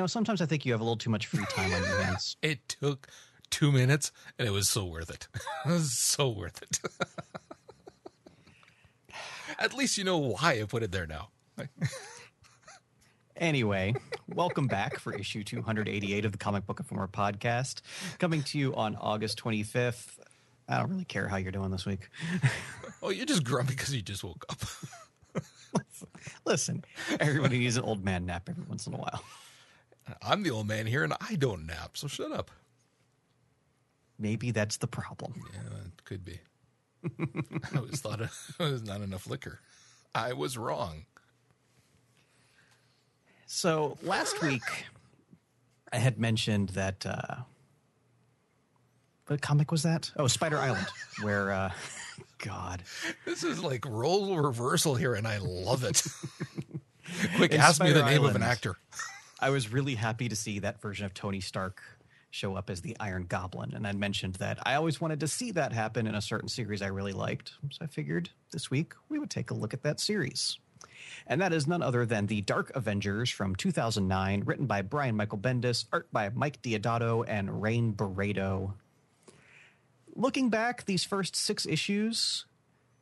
Know, sometimes I think you have a little too much free time on your hands. It took two minutes, and it was so worth it. it was so worth it. At least you know why I put it there now. Anyway, welcome back for issue 288 of the Comic Book Informer podcast, coming to you on August 25th. I don't really care how you're doing this week. Oh, you're just grumpy because you just woke up. Listen, everybody needs an old man nap every once in a while. I'm the old man here, and I don't nap, so shut up. Maybe that's the problem. Yeah, it could be. I always thought it was not enough liquor. I was wrong. So last week, I had mentioned that. Uh, what comic was that? Oh, Spider Island, where, uh, God. This is like role reversal here, and I love it. Quick, In ask me the Spider name of an actor. I was really happy to see that version of Tony Stark show up as the Iron Goblin. And I mentioned that I always wanted to see that happen in a certain series I really liked. So I figured this week we would take a look at that series. And that is none other than the Dark Avengers from 2009, written by Brian Michael Bendis, art by Mike Deodato and Rain Beredo. Looking back, these first six issues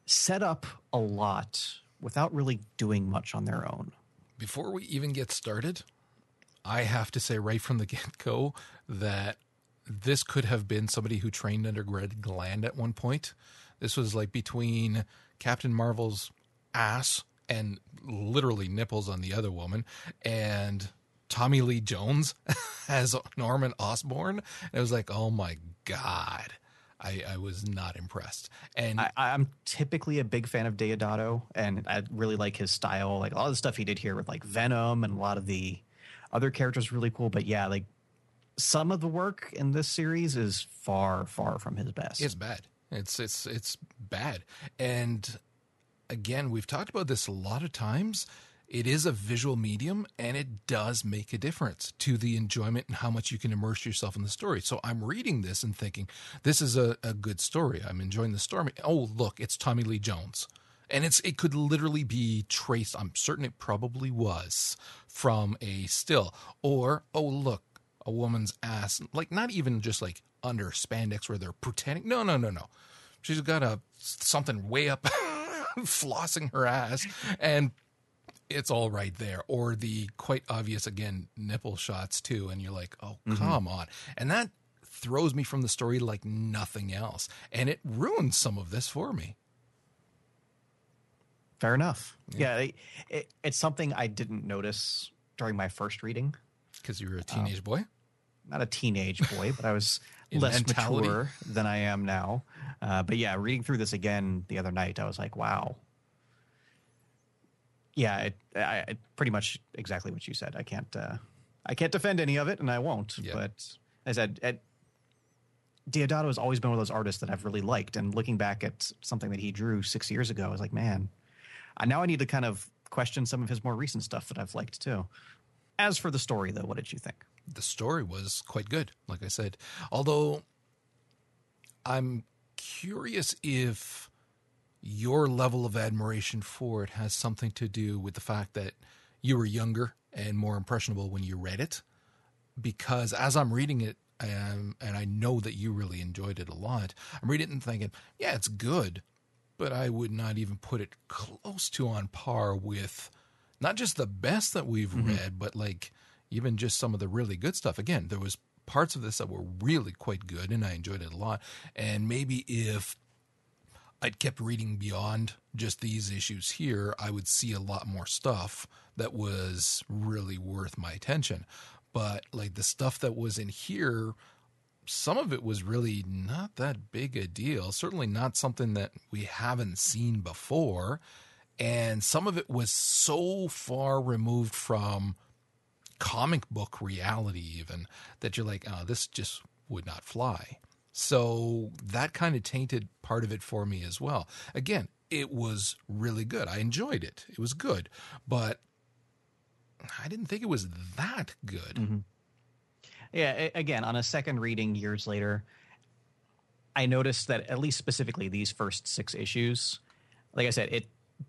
set up a lot without really doing much on their own. Before we even get started, I have to say right from the get go that this could have been somebody who trained under Greg Land at one point. This was like between Captain Marvel's ass and literally nipples on the other woman and Tommy Lee Jones as Norman Osborn. And it was like, oh my God. I, I was not impressed. And I, I'm typically a big fan of Deodato, and I really like his style. Like a lot of the stuff he did here with like Venom and a lot of the other characters, really cool. But yeah, like some of the work in this series is far, far from his best. It's bad. It's it's it's bad. And again, we've talked about this a lot of times. It is a visual medium and it does make a difference to the enjoyment and how much you can immerse yourself in the story. So I'm reading this and thinking, this is a, a good story. I'm enjoying the story. Oh, look, it's Tommy Lee Jones. And it's it could literally be traced, I'm certain it probably was, from a still. Or, oh look, a woman's ass. Like not even just like under spandex where they're pretending. No, no, no, no. She's got a something way up flossing her ass and it's all right there or the quite obvious again nipple shots too and you're like oh mm-hmm. come on and that throws me from the story like nothing else and it ruins some of this for me Fair enough. Yeah, it, it, it's something I didn't notice during my first reading. because you were a teenage boy Not a teenage boy, but I was less mentality. mature than I am now. Uh, but yeah, reading through this again the other night, I was like, wow. Yeah, it, I, I, pretty much exactly what you said. I can't, uh, I can't defend any of it, and I won't. Yeah. But as I said, at, Deodato has always been one of those artists that I've really liked. And looking back at something that he drew six years ago, I was like, man, I, now I need to kind of question some of his more recent stuff that I've liked too. As for the story, though, what did you think? the story was quite good, like I said. Although I'm curious if your level of admiration for it has something to do with the fact that you were younger and more impressionable when you read it. Because as I'm reading it, um, and I know that you really enjoyed it a lot, I'm reading it and thinking, yeah, it's good, but I would not even put it close to on par with not just the best that we've mm-hmm. read, but like even just some of the really good stuff. Again, there was parts of this that were really quite good, and I enjoyed it a lot. And maybe if I'd kept reading beyond just these issues here, I would see a lot more stuff that was really worth my attention. But like the stuff that was in here some of it was really not that big a deal. Certainly not something that we haven't seen before. And some of it was so far removed from comic book reality, even that you're like, oh, this just would not fly. So that kind of tainted part of it for me as well. Again, it was really good. I enjoyed it. It was good, but I didn't think it was that good. Mm-hmm. Yeah, again, on a second reading years later, I noticed that at least specifically these first six issues, like I said, it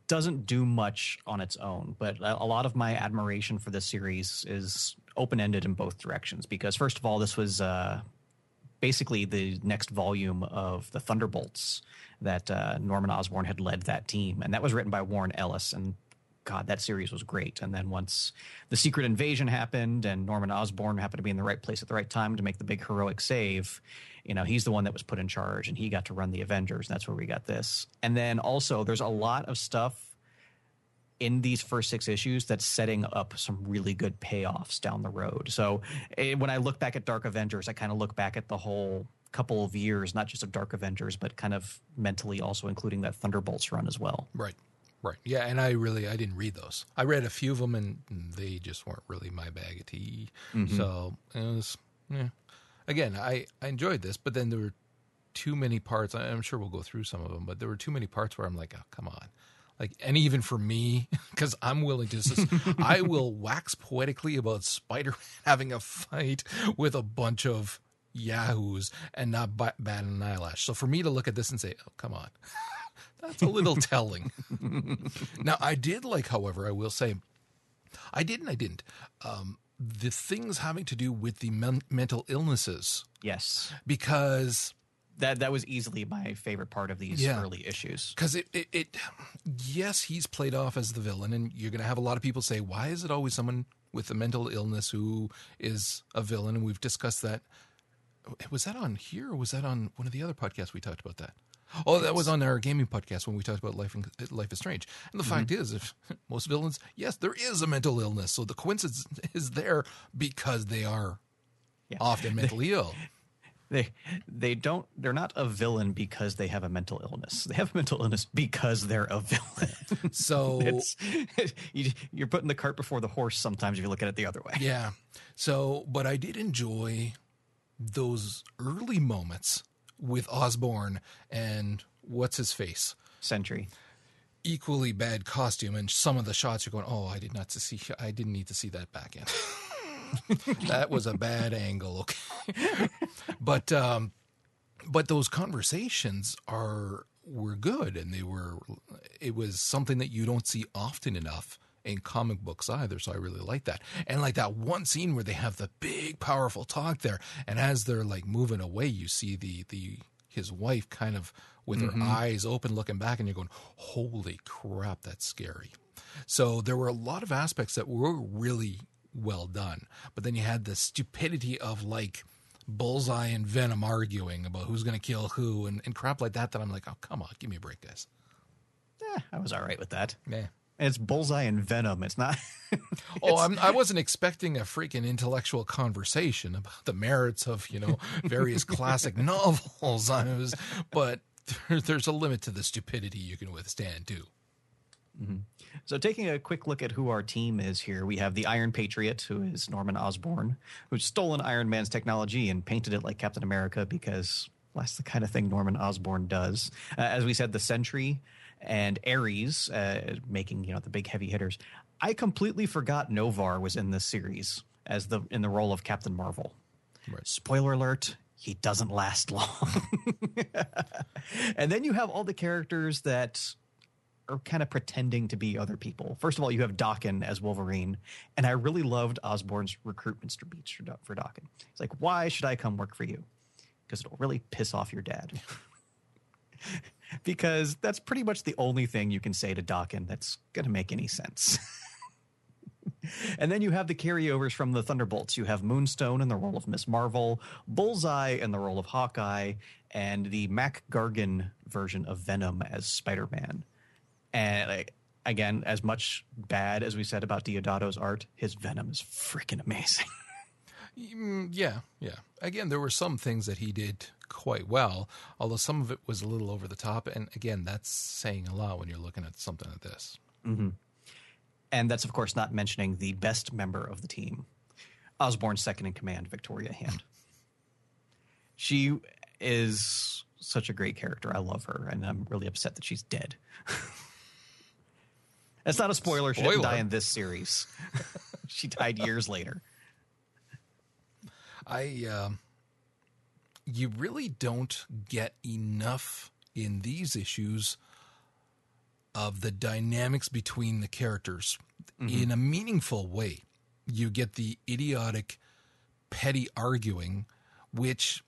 doesn't do much on its own, but a lot of my admiration for this series is open ended in both directions. Because first of all, this was uh, basically the next volume of the Thunderbolts that uh, Norman Osborn had led that team, and that was written by Warren Ellis. And God, that series was great. And then once the secret invasion happened and Norman Osborn happened to be in the right place at the right time to make the big heroic save, you know, he's the one that was put in charge and he got to run the Avengers. That's where we got this. And then also, there's a lot of stuff in these first six issues that's setting up some really good payoffs down the road. So eh, when I look back at Dark Avengers, I kind of look back at the whole couple of years, not just of Dark Avengers, but kind of mentally also including that Thunderbolts run as well. Right. Right. Yeah, and I really I didn't read those. I read a few of them, and they just weren't really my bag of tea. Mm-hmm. So it was, yeah. Again, I I enjoyed this, but then there were too many parts. I'm sure we'll go through some of them, but there were too many parts where I'm like, oh, come on. Like, and even for me, because I'm willing to, I will wax poetically about Spider having a fight with a bunch of yahoos and not bat an eyelash. So for me to look at this and say, oh, come on. That's a little telling. now, I did like, however, I will say, I didn't, I didn't. Um, the things having to do with the men- mental illnesses. Yes. Because that that was easily my favorite part of these yeah. early issues. Because it, it, it, yes, he's played off as the villain, and you're going to have a lot of people say, "Why is it always someone with a mental illness who is a villain?" And we've discussed that. Was that on here, or was that on one of the other podcasts we talked about that? Oh, that was on our gaming podcast when we talked about life and life is strange. And the mm-hmm. fact is, if most villains, yes, there is a mental illness. So the coincidence is there because they are yeah. often mentally ill. They they don't they're not a villain because they have a mental illness. They have a mental illness because they're a villain. So it's, you, you're putting the cart before the horse. Sometimes if you look at it the other way. Yeah. So, but I did enjoy those early moments with Osborn and what's his face? Sentry. Equally bad costume, and some of the shots you're going, oh, I did not see, I didn't need to see that back in. that was a bad angle. Okay, but um, but those conversations are were good, and they were. It was something that you don't see often enough in comic books either. So I really like that. And like that one scene where they have the big powerful talk there, and as they're like moving away, you see the the his wife kind of with mm-hmm. her eyes open looking back and you're going, Holy crap, that's scary. So there were a lot of aspects that were really well done. But then you had the stupidity of like Bullseye and Venom arguing about who's going to kill who and, and crap like that. That I'm like, oh, come on, give me a break, guys. Yeah, I was all right with that. Yeah. It's Bullseye and Venom. It's not. it's, oh, I'm, I was not expecting a freaking intellectual conversation about the merits of you know various classic novels. I was, but there, there's a limit to the stupidity you can withstand too. Mm-hmm. So, taking a quick look at who our team is here, we have the Iron Patriot, who is Norman Osborn, who's stolen Iron Man's technology and painted it like Captain America because that's the kind of thing Norman Osborn does. Uh, as we said, the Sentry, and Ares uh, making you know the big heavy hitters. I completely forgot Noh-Varr was in this series as the in the role of Captain Marvel. Right. Spoiler alert: he doesn't last long. and then you have all the characters that are kind of pretending to be other people. First of all, you have Daken as Wolverine, and I really loved Osborn's recruitment speech for Daken. He's like, "Why should I come work for you? Because it'll really piss off your dad." because that's pretty much the only thing you can say to Daken that's going to make any sense. and then you have the carryovers from the Thunderbolts. You have Moonstone in the role of Miss Marvel, Bullseye in the role of Hawkeye, and the Mac Gargan version of Venom as Spider Man. And like, again, as much bad as we said about Deodato's art, his Venom is freaking amazing. Mm, yeah, yeah. Again, there were some things that he did quite well, although some of it was a little over the top. And again, that's saying a lot when you're looking at something like this. And that's, of course, not mentioning the best member of the team, Osborn's second in command, Victoria Hand. she is such a great character. I love her, and I'm really upset that she's dead. That's not a spoiler. She didn't die in this series. she died years later. I, um, you really don't get enough in these issues of the dynamics between the characters mm-hmm. in a meaningful way. You get the idiotic, petty arguing, which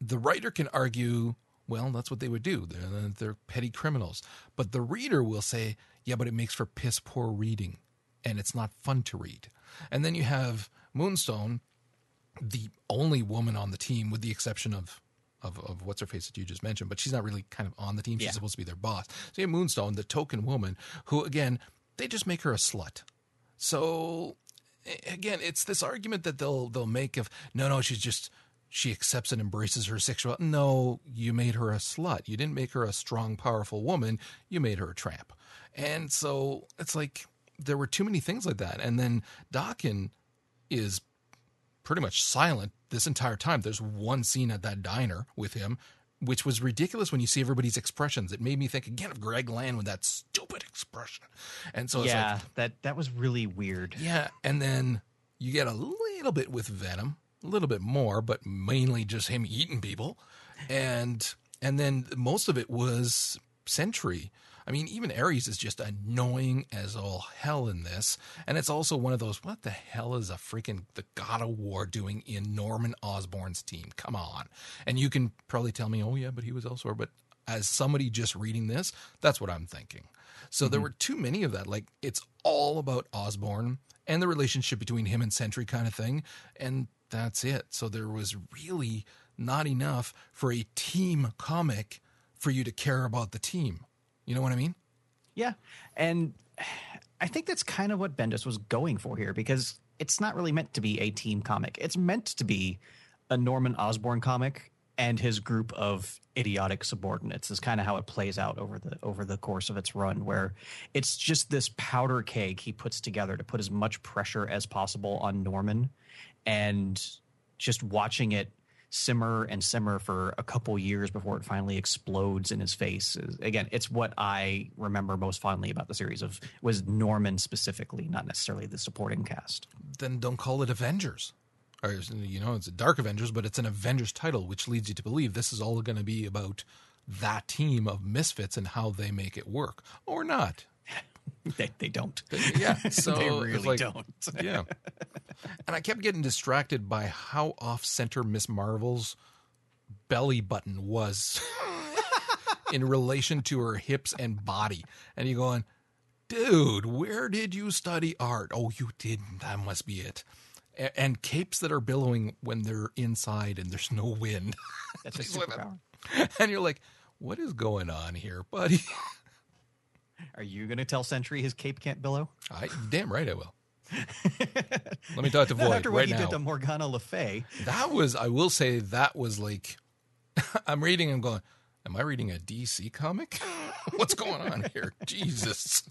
the writer can argue, well, that's what they would do. They're, they're petty criminals. But the reader will say, yeah, but it makes for piss poor reading and it's not fun to read. And then you have Moonstone, the only woman on the team, with the exception of. Of, of what's her face that you just mentioned, but she's not really kind of on the team. She's Yeah. supposed to be their boss. So you have Moonstone, the token woman, who again, they just make her a slut. So again, it's this argument that they'll they'll make of no, no, she's just she accepts and embraces her sexual. No, you made her a slut. You didn't make her a strong, powerful woman. You made her a tramp. And so it's like there were too many things like that. And then Daken is pretty much silent this entire time. There's one scene at that diner with him, which was ridiculous when you see everybody's expressions. It made me think again of Greg Land with that stupid expression. And so it's like, yeah, that that was really weird. yeah, and then you get a little bit with Venom, a little bit more, but mainly just him eating people, and and then most of it was Sentry. I mean, even Ares is just annoying as all hell in this, and it's also one of those. What the hell is a freaking the God of War doing in Norman Osborn's team? Come on, and you can probably tell me, oh yeah, but he was elsewhere. But as somebody just reading this, that's what I'm thinking. So there mm-hmm. were too many of that. Like it's all about Osborn and the relationship between him and Sentry kind of thing, and that's it. So there was really not enough for a team comic for you to care about the team. You know what I mean? Yeah. And I think that's kind of what Bendis was going for here because it's not really meant to be a team comic. It's meant to be a Norman Osborn comic and his group of idiotic subordinates is kind of how it plays out over the over the course of its run where it's just this powder keg he puts together to put as much pressure as possible on Norman and just watching it simmer and simmer for a couple years before it finally explodes in his face. Again, it's what I remember most fondly about the series of was Norman specifically, not necessarily the supporting cast. Then don't call it Avengers. Or you know, it's a Dark Avengers, but it's an Avengers title, which leads you to believe this is all going to be about that team of misfits and how they make it work, or not. They, they don't. Yeah, so they really like- don't. yeah. And I kept getting distracted by how off center Miss Marvel's belly button was in relation to her hips and body. And you're going, dude, where did you study art? Oh, you didn't. That must be it. A- And capes that are billowing when they're inside and there's no wind. That's a Things like that. superpower. and you're like, what is going on here, buddy? Are you going to tell Sentry his cape can't billow? I damn right I will. Let me talk to Void after what right he now. did to Morgana Le Fay. That was, I will say, that was like, I'm reading and going, am I reading a DC comic? What's going on here? Jesus.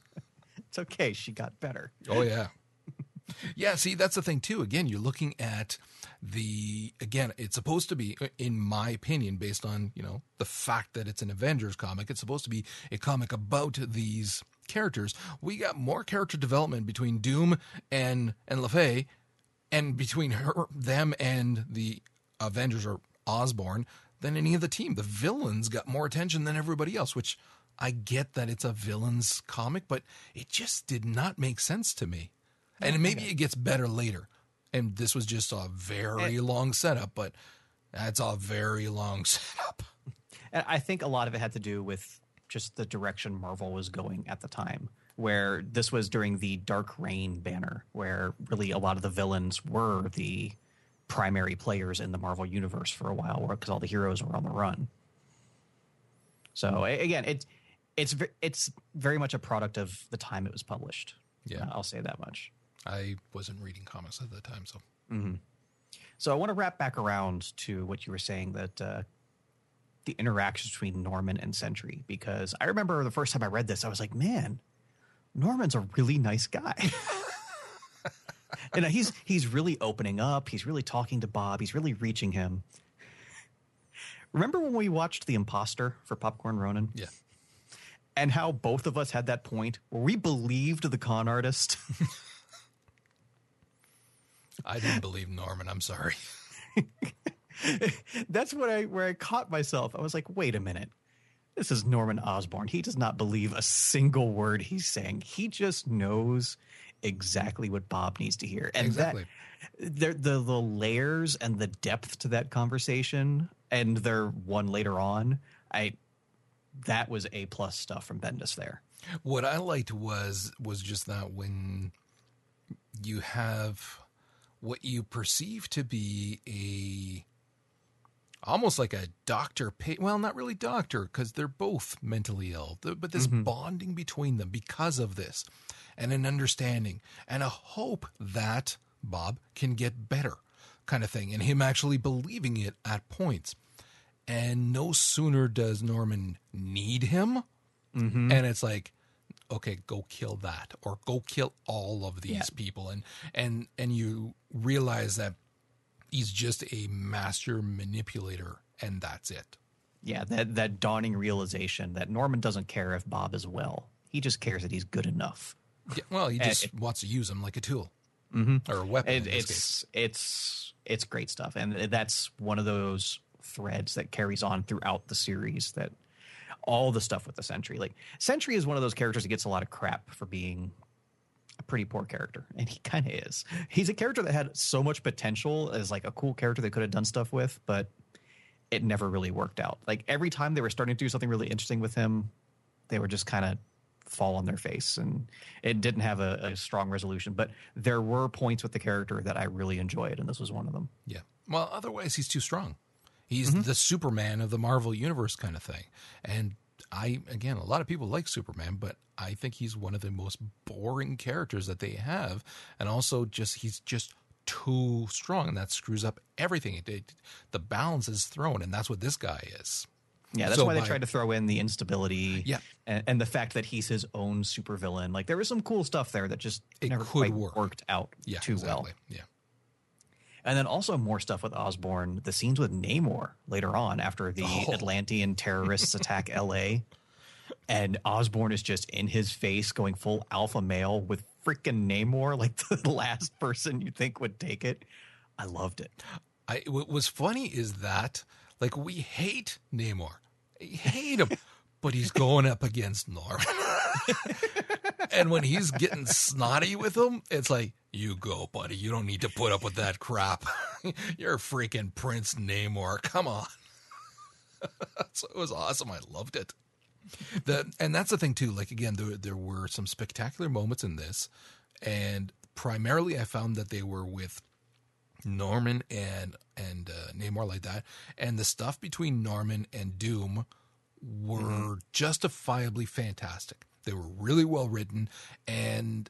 It's okay. She got better. Oh, yeah. Yeah, see, that's the thing, too. Again, you're looking at the, again, it's supposed to be, in my opinion, based on, you know, the fact that it's an Avengers comic, it's supposed to be a comic about these characters. We got more character development between Doom and, and Le Fay and between her, them and the Avengers or Osborn than any of the team. The villains got more attention than everybody else, which I get that it's a villains comic, but it just did not make sense to me. And maybe it gets better later. And this was just a very long setup, but that's a very long setup. And I think a lot of it had to do with just the direction Marvel was going at the time, where this was during the Dark Reign banner, where really a lot of the villains were the primary players in the Marvel universe for a while, because all the heroes were on the run. So again, it it's it's very much a product of the time it was published. Yeah. I'll say that much. I wasn't reading comics at the time, so So I want to wrap back around to what you were saying that uh, the interactions between Norman and Sentry, because I remember the first time I read this, I was like, man, Norman's a really nice guy. and he's he's really opening up. He's really talking to Bob. He's really reaching him. Remember when we watched The Imposter for Popcorn Ronin? Yeah. And how both of us had that point where we believed the con artist. I didn't believe Norman. I'm sorry. That's what I where I caught myself. I was like, wait a minute. This is Norman Osborn. He does not believe a single word he's saying. He just knows exactly what Bob needs to hear. And exactly. that the the layers and the depth to that conversation and their one later on, I that was a plus stuff from Bendis there. What I liked was was just that when you have what you perceive to be a almost like a doctor well not really doctor because they're both mentally ill but this mm-hmm. bonding between them because of this and an understanding and a hope that bob can get better kind of thing and him actually believing it at points and no sooner does norman need him mm-hmm. and it's like okay go kill that or go kill all of these yeah. people and and and you realize that he's just a master manipulator and that's it. Yeah, that that dawning realization that Norman doesn't care if Bob is well. He just cares that he's good enough. Yeah, well, he just it, wants to use him like a tool mm-hmm. or a weapon. It, it's case. it's it's great stuff, and that's one of those threads that carries on throughout the series. That all the stuff with the Sentry, like Sentry, is one of those characters that gets a lot of crap for being a pretty poor character, and he kind of is. He's a character that had so much potential as like a cool character they could have done stuff with, but it never really worked out. Like every time they were starting to do something really interesting with him, they were just kind of fall on their face, and it didn't have a, a strong resolution. But there were points with the character that I really enjoyed, and this was one of them. Yeah. Well, otherwise he's too strong. He's mm-hmm. the Superman of the Marvel universe kind of thing, and I again, a lot of people like Superman, but I think he's one of the most boring characters that they have, and also just he's just too strong, and that screws up everything. It, it, the balance is thrown, and that's what this guy is. Yeah, that's so why they by, tried to throw in the instability, yeah. and, and, the fact that he's his own supervillain. Like there was some cool stuff there that just it never quite work. worked out yeah, too exactly. well. Yeah. And then also more stuff with Osborn, the scenes with Namor later on after the oh. Atlantean terrorists attack LA. And Osborn is just in his face going full alpha male with freaking Namor, like the last person you think would take it. I loved it. I, what was funny is that, like, we hate Namor. We hate him, but he's going up against Norman. and when he's getting snotty with him, it's like, you go, buddy. You don't need to put up with that crap. You're freaking Prince Namor. Come on. so it was awesome. I loved it. The and that's the thing too. Like again, there there were some spectacular moments in this, and primarily I found that they were with Norman and and uh, Namor like that, and the stuff between Norman and Doom were mm-hmm. justifiably fantastic. They were really well written, and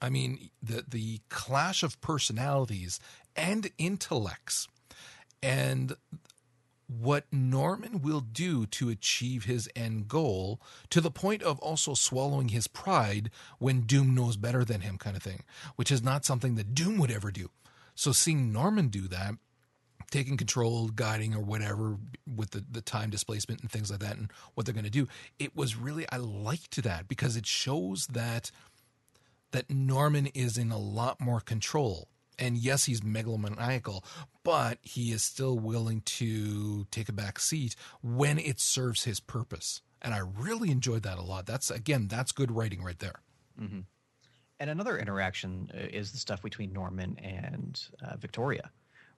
I mean, the the clash of personalities and intellects, and what Norman will do to achieve his end goal, to the point of also swallowing his pride when Doom knows better than him, kind of thing, which is not something that Doom would ever do. So seeing Norman do that, taking control, guiding, or whatever with the, the time displacement and things like that, and what they're going to do, it was really, I liked that because it shows that that Norman is in a lot more control. And yes, he's megalomaniacal, but he is still willing to take a back seat when it serves his purpose. And I really enjoyed that a lot. That's again, that's good writing right there. Mm-hmm. And another interaction uh, is the stuff between Norman and uh, Victoria,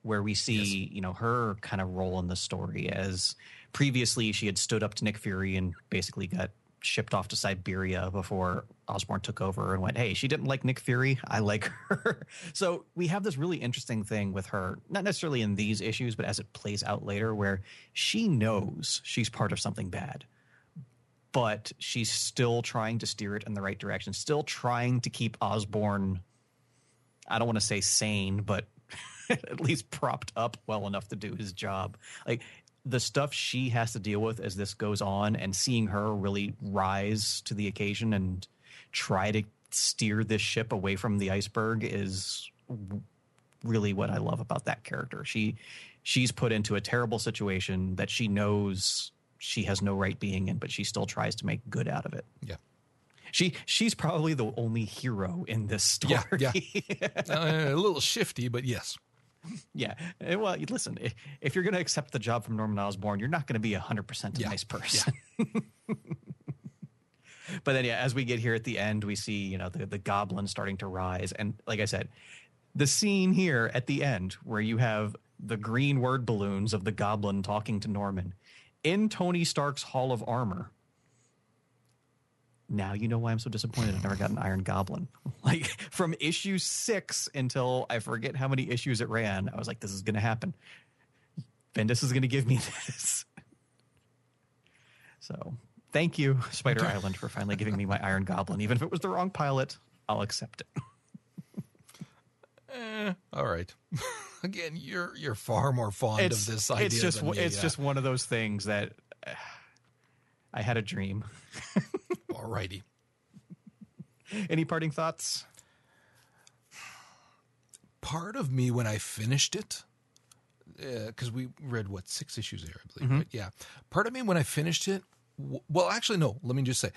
where we see yes. you know her kind of role in the story as previously she had stood up to Nick Fury and basically got shipped off to Siberia before Osborn took over and went, Hey, she didn't like Nick Fury. I like her. so we have this really interesting thing with her, not necessarily in these issues, but as it plays out later, where she knows she's part of something bad, but she's still trying to steer it in the right direction, still trying to keep Osborn, I don't want to say sane, but at least propped up well enough to do his job. Like the stuff she has to deal with as this goes on and seeing her really rise to the occasion and try to steer this ship away from the iceberg is really what I love about that character. She she's put into a terrible situation that she knows she has no right being in, but she still tries to make good out of it. Yeah. She she's probably the only hero in this story. Yeah, yeah. uh, a little shifty, but yes. Yeah. Eh, well, listen, if you're going to accept the job from Norman Osborn, you're not going to be 100% a yeah. nice person. Yeah. but then, yeah, as we get here at the end, we see, you know, the, the goblin starting to rise. And like I said, the scene here at the end where you have the green word balloons of the goblin talking to Norman in Tony Stark's Hall of Armor now you know why I'm so disappointed I never got an Iron Goblin. Like from issue six until I forget how many issues it ran, I was like, this is going to happen. Bendis is going to give me this. so thank you, Spider Island, for finally giving me my Iron Goblin. Even if it was the wrong pilot, I'll accept it. eh, all right. Again, you're you're far more fond it's, of this idea. It's just it's yeah. just one of those things that uh, I had a dream. Alrighty. Any parting thoughts? Part of me, when I finished it, because uh, we read what six issues there, I believe. Mm-hmm. Right? Yeah. Part of me, when I finished it, w- well, actually, no. Let me just say,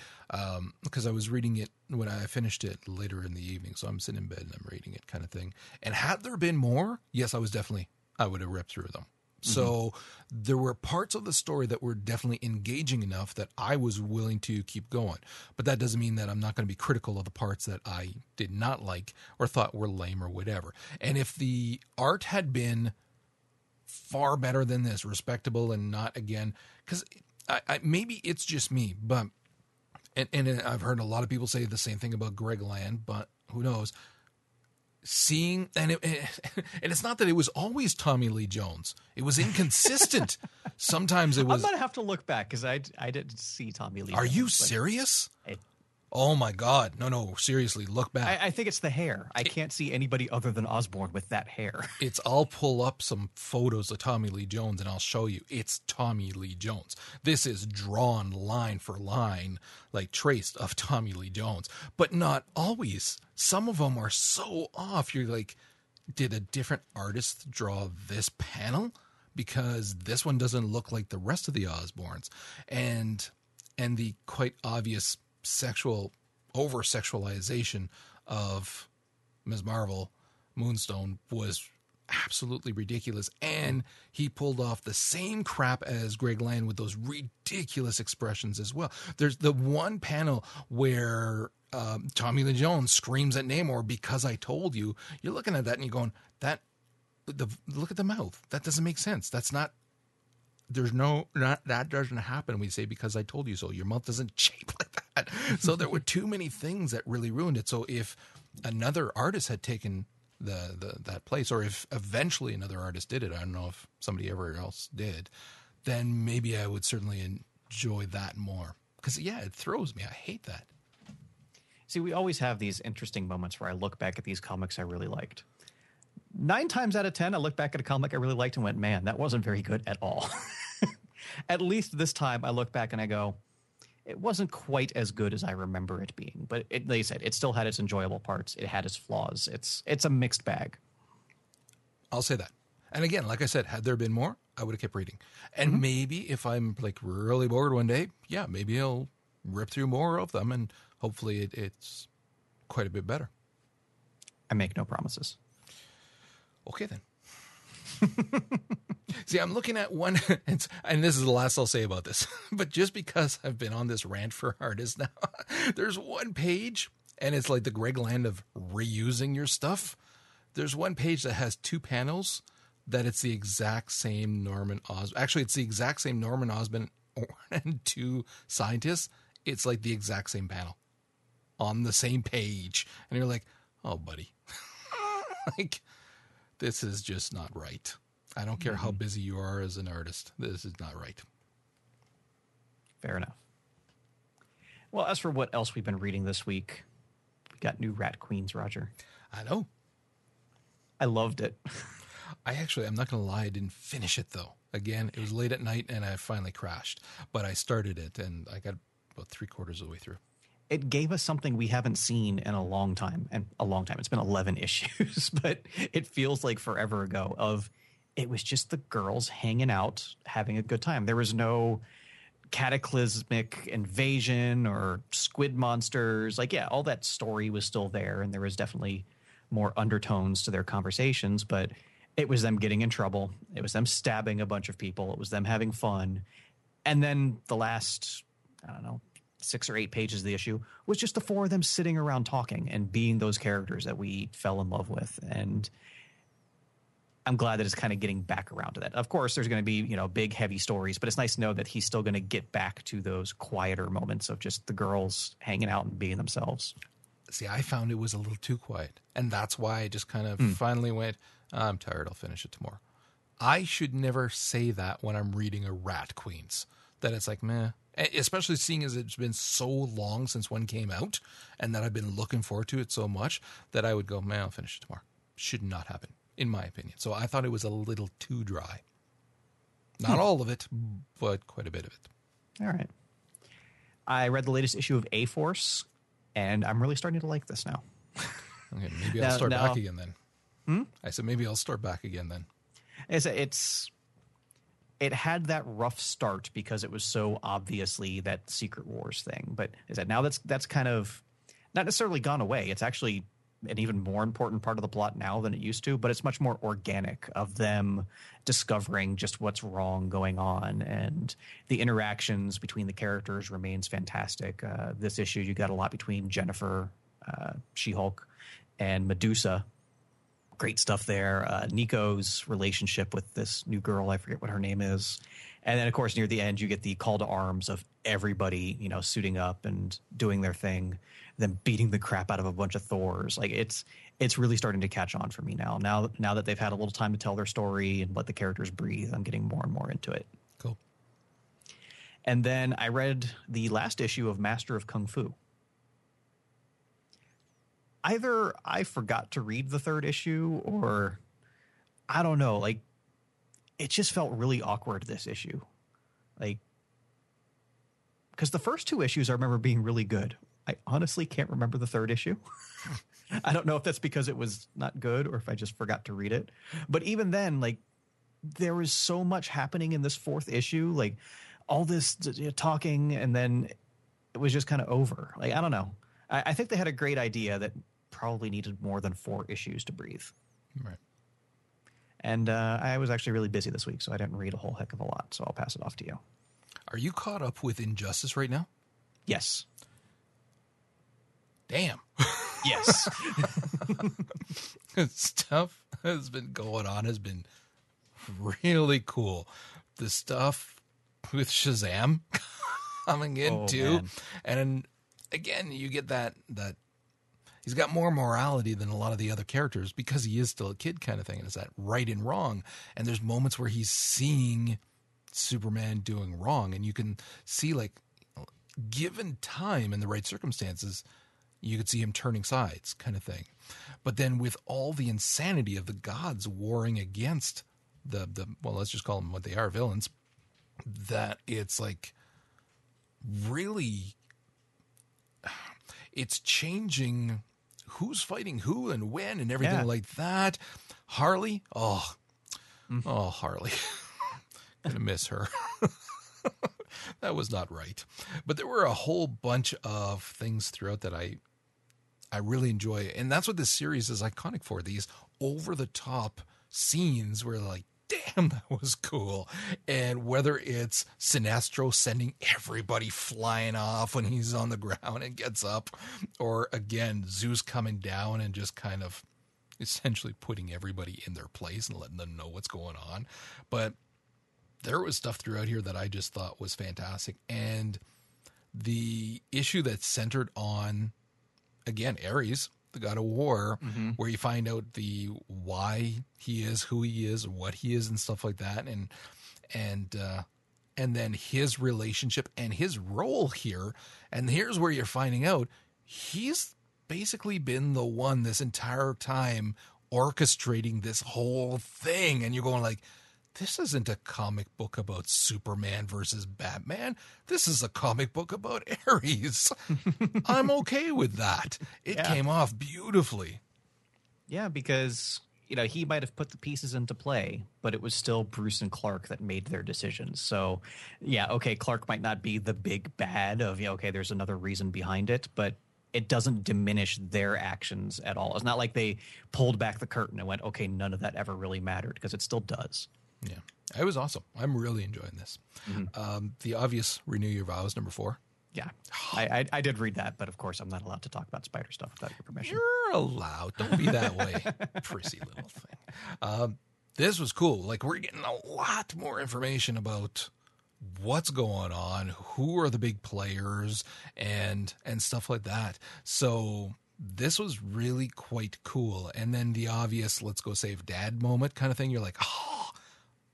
because um, I was reading it when I finished it later in the evening, so I'm sitting in bed and I'm reading it, kind of thing. And had there been more, yes, I was definitely, I would have ripped through them. So mm-hmm. there were parts of the story that were definitely engaging enough that I was willing to keep going. But that doesn't mean that I'm not going to be critical of the parts that I did not like or thought were lame or whatever. And if the art had been far better than this, respectable and not again, because I, I, maybe it's just me, but and, and I've heard a lot of people say the same thing about Greg Land, but who knows? Seeing and it, and it's not that it was always Tommy Lee Jones. It was inconsistent. Sometimes it was. I'm gonna have to look back because I I didn't see Tommy Lee. Are Jones, you serious? Oh my God! No, no, seriously, look back. I, I think it's the hair. I it, can't see anybody other than Osborn with that hair. It's. I'll pull up some photos of Tommy Lee Jones and I'll show you. It's Tommy Lee Jones. This is drawn line for line, like traced of Tommy Lee Jones, but not always. Some of them are so off. You're like, did a different artist draw this panel? Because this one doesn't look like the rest of the Osborns, and and the quite obvious sexual over sexualization of Ms. Marvel, Moonstone was absolutely ridiculous. And he pulled off the same crap as Greg Land with those ridiculous expressions as well. There's the one panel where um, Tommy Lee Jones screams at Namor because I told you. You're looking at that and you're going, that the look at the mouth. That doesn't make sense. That's not there's no not that doesn't happen we say because i told you so your mouth doesn't shape like that so there were too many things that really ruined it. So if another artist had taken the, the that place or if eventually another artist did it i don't know if somebody ever else did then maybe i would certainly enjoy that more. Because yeah it throws me. I hate that. See we always have these interesting moments where i look back at these comics i really liked. Nine times out of ten, I look back at a comic I really liked and went, man, that wasn't very good at all. at least this time, I look back and I go, it wasn't quite as good as I remember it being. But it, like I said, it still had its enjoyable parts. It had its flaws. It's it's a mixed bag. I'll say that. And again, like I said, had there been more, I would have kept reading. And mm-hmm. maybe if I'm like really bored one day, yeah, maybe I'll rip through more of them, and hopefully it, it's quite a bit better. I make no promises. Okay, then. See, I'm looking at one, and this is the last I'll say about this, but just because I've been on this rant for artists now, there's one page, and it's like the Greg Land of reusing your stuff. There's one page that has two panels that it's the exact same Norman Osborn. Actually, it's the exact same Norman Osborn and two scientists. It's like the exact same panel on the same page. And you're like, oh, buddy. like, this is just not right. I don't care mm-hmm. how busy you are as an artist. This is not right. Fair enough. Well, as for what else we've been reading this week, we got new Rat Queens, Roger. I know. I loved it. I actually, I'm not going to lie, I didn't finish it though. Again, it was late at night and I finally crashed, but I started it and I got about three quarters of the way through. It gave us something we haven't seen in a long time, and a long time. It's been 11 issues, but it feels like forever ago. Of it was just the girls hanging out, having a good time. There was no cataclysmic invasion or squid monsters. Like, yeah, all that story was still there, and there was definitely more undertones to their conversations, but it was them getting in trouble. It was them stabbing a bunch of people. It was them having fun. And then the last, I don't know, six or eight pages of the issue was just the four of them sitting around talking and being those characters that we fell in love with. And I'm glad that it's kind of getting back around to that. Of course, there's going to be, you know, big, heavy stories, but it's nice to know that he's still going to get back to those quieter moments of just the girls hanging out and being themselves. See, I found it was a little too quiet. And that's why I just kind of Hmm. finally went, I'm tired. I'll finish it tomorrow. I should never say that when I'm reading a Rat Queens, that it's like, meh. Especially seeing as it's been so long since one came out and that I've been looking forward to it so much that I would go, man, I'll finish it tomorrow. Should not happen, in my opinion. So I thought it was a little too dry. Not hmm. all of it, but quite a bit of it. All right. I read the latest issue of A Force, and I'm really starting to like this now. Okay, maybe I'll Now- start now- back again then. Hmm? I said, maybe I'll start back again then. It's it's it had that rough start because it was so obviously that Secret Wars thing. But is that now that's that's kind of not necessarily gone away. It's actually an even more important part of the plot now than it used to, but it's much more organic of them discovering just what's wrong going on and the interactions between the characters remains fantastic. Uh, this issue you got a lot between Jennifer, uh, She-Hulk, and Medusa great stuff there. Uh, Nico's relationship with this new girl, I forget what her name is. And then, of course, near the end, you get the call to arms of everybody, you know, suiting up and doing their thing, then beating the crap out of a bunch of Thors. Like it's it's really starting to catch on for me now. Now, now that they've had a little time to tell their story and let the characters breathe, I'm getting more and more into it. Cool. And then I read the last issue of Master of Kung Fu. Either I forgot to read the third issue or I don't know, like it just felt really awkward this issue. Like cuz the first two issues I remember being really good. I honestly can't remember the third issue. I don't know if that's because it was not good or if I just forgot to read it. But even then like there was so much happening in this fourth issue, like all this talking, and then it was just kind of over. Like I don't know. I, I think they had a great idea that probably needed more than four issues to breathe. Right. And uh, I was actually really busy this week, so I didn't read a whole heck of a lot. So I'll pass it off to you. Are you caught up with Injustice right now? Yes. Damn. Yes. stuff has been going on has been really cool. The stuff with Shazam coming in Oh, too, man. and again, you get that that he's got more morality than a lot of the other characters because he is still a kid kind of thing. And it's that right and wrong, and there's moments where he's seeing Superman doing wrong, and you can see like given time and the right circumstances, you could see him turning sides, kind of thing. But then with all the insanity of the gods warring against the the well, let's just call them what they are, villains, that it's like really it's changing who's fighting who and when and everything Yeah. like that. Harley, oh, oh Harley, gonna miss her. that was not right. But there were a whole bunch of things throughout that I I really enjoy. And that's what this series is iconic for. These over the top scenes where like, damn, that was cool. And whether it's Sinestro sending everybody flying off when he's on the ground and gets up, or again, Zeus coming down and just kind of essentially putting everybody in their place and letting them know what's going on. But there was stuff throughout here that I just thought was fantastic. And the issue that's centered on, again, Ares, the god of war, where you find out the why he is who he is, what he is, and stuff like that, and and uh, and then his relationship and his role here. And here's where you're finding out he's basically been the one this entire time orchestrating this whole thing. And you're going like this isn't a comic book about Superman versus Batman. This is a comic book about Ares. I'm okay with that. It Yeah. came off beautifully. Yeah, because you know he might have put the pieces into play, but it was still Bruce and Clark that made their decisions. So, yeah, okay, Clark might not be the big bad of yeah, okay, there's another reason behind it, but it doesn't diminish their actions at all. It's not like they pulled back the curtain and went, okay, none of that ever really mattered because it still does. Yeah, it was awesome. I'm really enjoying this. Um, the obvious renew your vows number four. Yeah, I, I I did read that, but of course I'm not allowed to talk about spider stuff without your permission. You're allowed. Don't be that way, prissy little thing. Um, this was cool. Like we're getting a lot more information about what's going on, who are the big players, and and stuff like that. So this was really quite cool. And then the obvious "let's go save dad" moment kind of thing. You're like, oh,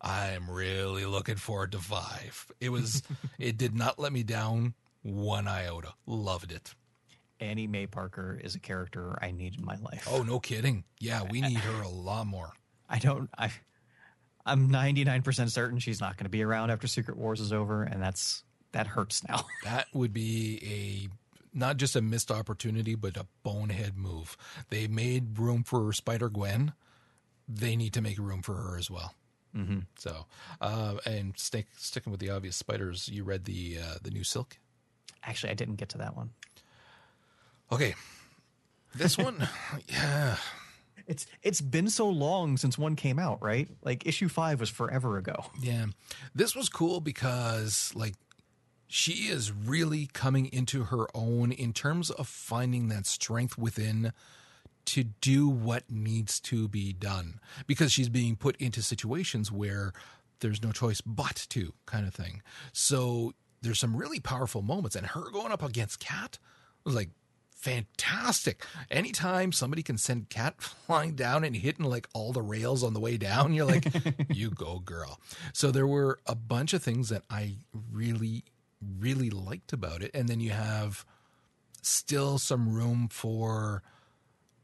I'm really looking forward to five. It was. it did not let me down one iota. Loved it. Annie May Parker is a character I need in my life. Oh, no kidding. Yeah, we need her a lot more. I don't. I. I'm 99% certain she's not going to be around after Secret Wars is over, and that's that hurts now. That would be a not just a missed opportunity, but a bonehead move. They made room for Spider Gwen. They need to make room for her as well. Mm-hmm. So, uh, and stick, sticking with the obvious spiders, you read the uh, the new Silk. Actually, I didn't get to that one. Okay, this one, yeah, It's it's been so long since one came out, right? Like issue five was forever ago. Yeah. This was cool because like she is really coming into her own in terms of finding that strength within to do what needs to be done because she's being put into situations where there's no choice but to kind of thing. So there's some really powerful moments and her going up against Cat was like fantastic. Anytime somebody can send Cat flying down and hitting like all the rails on the way down, you're like, you go, girl. So there were a bunch of things that I really, really liked about it. And then you have still some room for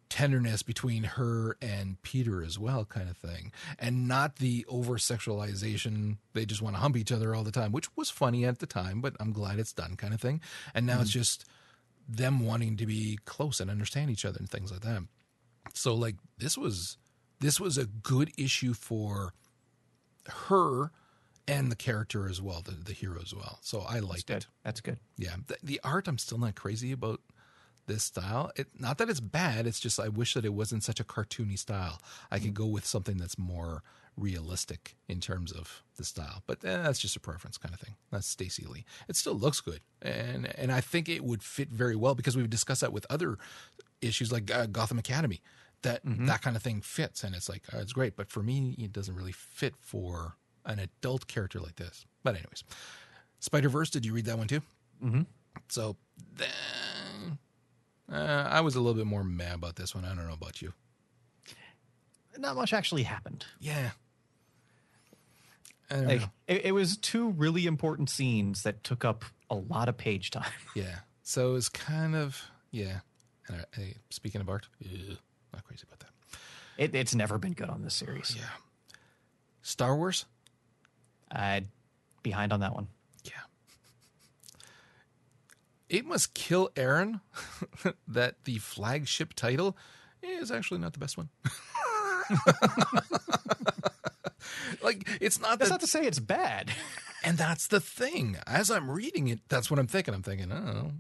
tenderness between her and Peter as well, kind of thing. And not the over sexualization, they just want to hump each other all the time, which was funny at the time, but I'm glad it's done kind of thing. And now it's mm-hmm. just them wanting to be close and understand each other and things like that. So like this was this was a good issue for her and the character as well, the, the hero as well. So I liked it. That's good. Yeah, the, the art I'm still not crazy about this style. It not that it's bad. It's just I wish that it wasn't such a cartoony style. I could go with something that's more realistic in terms of the style. But eh, that's just a preference kind of thing. That's Stacey Lee. It still looks good, and and I think it would fit very well because we've discussed that with other issues like uh, Gotham Academy. That that kind of thing fits, and it's like uh, it's great. But for me, it doesn't really fit for an adult character like this. But anyways, Spider Verse. Did you read that one too? Mm-hmm. So then, uh, I was a little bit more mad about this one. I don't know about you. Not much actually happened. Yeah. I don't Like know. it, it was two really important scenes that took up a lot of page time. Yeah. So it was kind of yeah. And I, I, speaking of art, not crazy about that. It, it's never been good on this series. Yeah. Star Wars. Uh, behind on that one. It must kill Aaron that the flagship title is actually not the best one. like it's not That's that not to say it's bad. And that's the thing. As I'm reading it, that's what I'm thinking. I'm thinking, oh,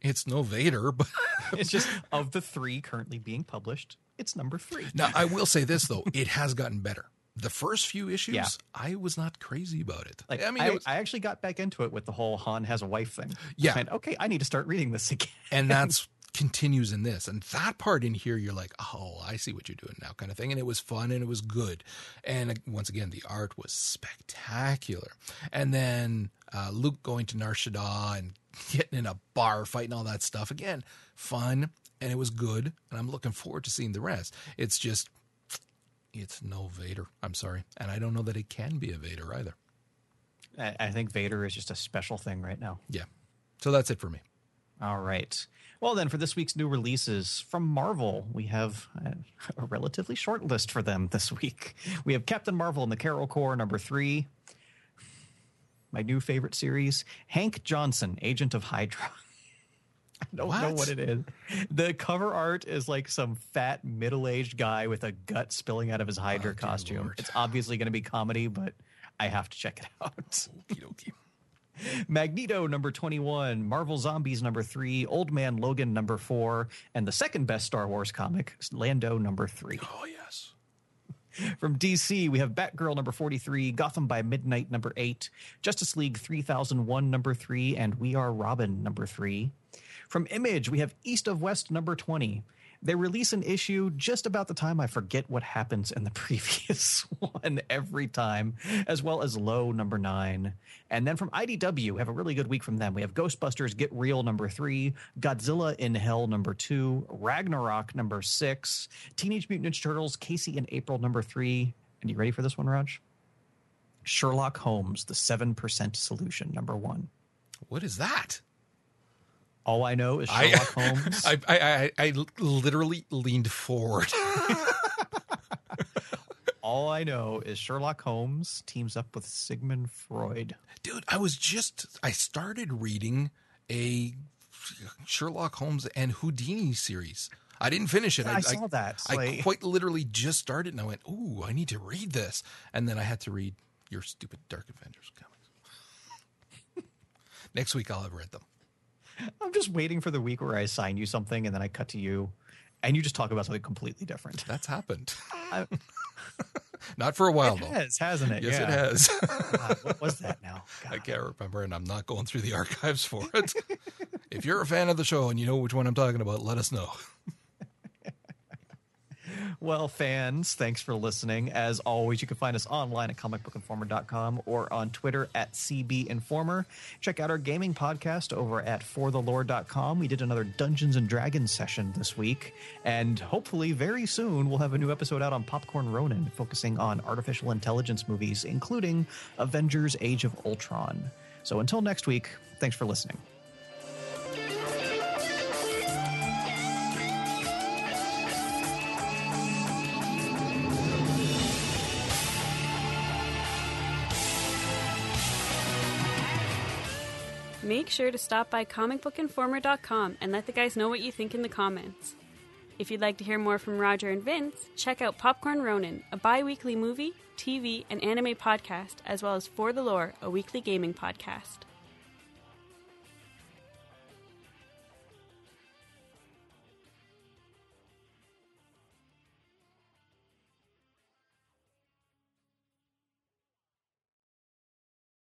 it's no Vader, but it's just of the three currently being published, it's number three. now I will say this though, it has gotten better. The first few issues, Yeah. I was not crazy about it. Like I mean, I, was, I actually got back into it with the whole Han has a wife thing. Yeah. And okay, I need to start reading this again. and that's continues in this and that part in here you're like oh i see what you're doing now kind of thing and it was fun and it was good and uh, once again the art was spectacular and then uh, luke going to nar Shaddaa and getting in a bar fighting all that stuff again fun and it was good and i'm looking forward to seeing the rest it's just it's no vader i'm sorry and i don't know that it can be a vader either I, I think Vader is just a special thing right now. yeah so that's it for me All right. Well, then, for this week's new releases from Marvel, we have a, a relatively short list for them this week. We have Captain Marvel and the Carol Corps, number three. My new favorite series, Hank Johnson, Agent of Hydra. I don't know What? what it is. The cover art is like some fat middle aged guy with a gut spilling out of his Hydra Oh, costume. Lord. It's obviously going to be comedy, but I have to check it out. Okie dokie. Magneto number 21, Marvel Zombies number 3, Old Man Logan number 4, and the second best Star Wars comic, Lando number 3. Oh yes. From DC, we have Batgirl number 43, Gotham by Midnight number 8, Justice League 3001 number 3, and We Are Robin number 3. From Image, we have East of West number 20. They release an issue just about the time I forget what happens in the previous one every time, as well as Low number 9. And then from IDW, have a really good week from them. We have Ghostbusters Get Real number 3, Godzilla in Hell number 2, Ragnarok number 6, Teenage Mutant Ninja Turtles Casey and April number 3. And you ready for this one, Raj? Sherlock Holmes, the 7% solution number 1. What is that? All I know is I- Sherlock Holmes. I, I, I, I literally leaned forward. All I know is Sherlock Holmes teams up with Sigmund Freud. Dude, I was just I started reading a Sherlock Holmes and Houdini series. I didn't finish it. I saw that. I Like- quite literally just started and I went, "Ooh, I need to read this." And then I had to read your stupid Dark Avengers comics. Next week I'll have read them. I'm just waiting for the week where I assign you something and then I cut to you and you just talk about something completely different. That's happened. I- Not for a while it though. has, hasn't it? Yes, Yeah. it has. God, what was that now? I can't remember, and I'm not going through the archives for it. if you're a fan of the show and you know which one I'm talking about, let us know. Well, fans, thanks for listening. As always, you can find us online at comicbookinformer.com or on Twitter at CBInformer. Check out our gaming podcast over at forthelore.com. We did another Dungeons and Dragons session this week, and hopefully very soon we'll have a new episode out on Popcorn Ronin, focusing on artificial intelligence movies, including Avengers Age of Ultron. So until next week, thanks for listening. Make sure to stop by comicbookinformer.com and let the guys know what you think in the comments. If you'd like to hear more from Roger and Vince, check out Popcorn Ronin, a bi weekly movie, TV, and anime podcast, as well as For the Lore, a weekly gaming podcast.